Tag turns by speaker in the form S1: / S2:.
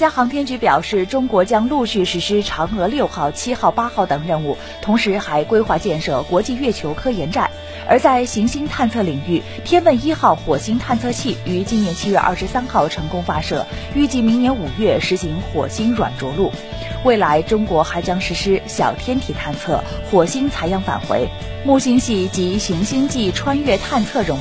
S1: 家航天局表示，中国将陆续实施嫦娥六号、七号、八号等任务，同时还规划建设国际月球科研站。而在行星探测领域，天问一号火星探测器于今年七月二十三号成功发射，预计明年五月实行火星软着陆。未来，中国还将实施小天体探测、火星采样返回、木星系及行星际穿越探测任务。